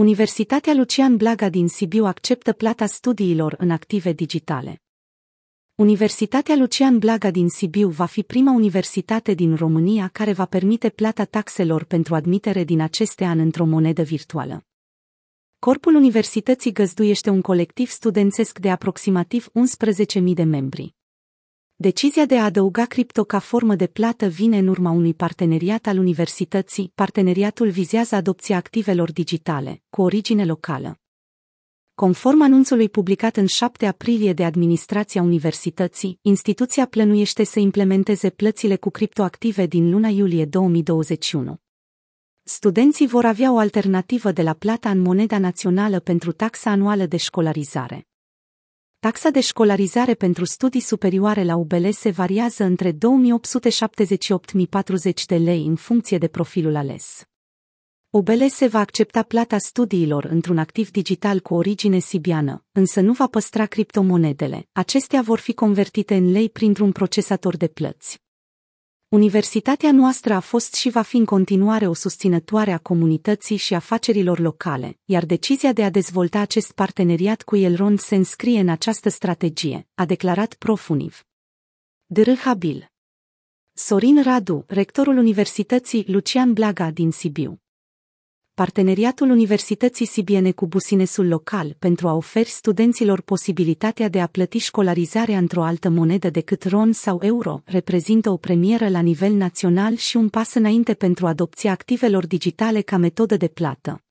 Universitatea Lucian Blaga din Sibiu acceptă plata studiilor în active digitale. Universitatea Lucian Blaga din Sibiu va fi prima universitate din România care va permite plata taxelor pentru admitere din aceste ani într-o monedă virtuală. Corpul universității găzduiește un colectiv studențesc de aproximativ 11.000 de membri. Decizia de a adăuga cripto ca formă de plată vine în urma unui parteneriat al universității. Parteneriatul vizează adopția activelor digitale, cu origine locală. Conform anunțului publicat în 7 aprilie de administrația universității, instituția plănuiește să implementeze plățile cu criptoactive din luna iulie 2021. Studenții vor avea o alternativă de la plata în moneda națională pentru taxa anuală de școlarizare. Taxa de școlarizare pentru studii superioare la UBL se variază între 2878.040 de lei în funcție de profilul ales. UBL se va accepta plata studiilor într-un activ digital cu origine sibiană, însă nu va păstra criptomonedele. Acestea vor fi convertite în lei printr-un procesator de plăți. Universitatea noastră a fost și va fi în continuare o susținătoare a comunității și afacerilor locale, iar decizia de a dezvolta acest parteneriat cu Elrond se înscrie în această strategie, a declarat Profuniv. Habil. Sorin Radu, rectorul Universității Lucian Blaga din Sibiu parteneriatul Universității Sibiene cu businesul local pentru a oferi studenților posibilitatea de a plăti școlarizarea într-o altă monedă decât RON sau euro, reprezintă o premieră la nivel național și un pas înainte pentru adopția activelor digitale ca metodă de plată.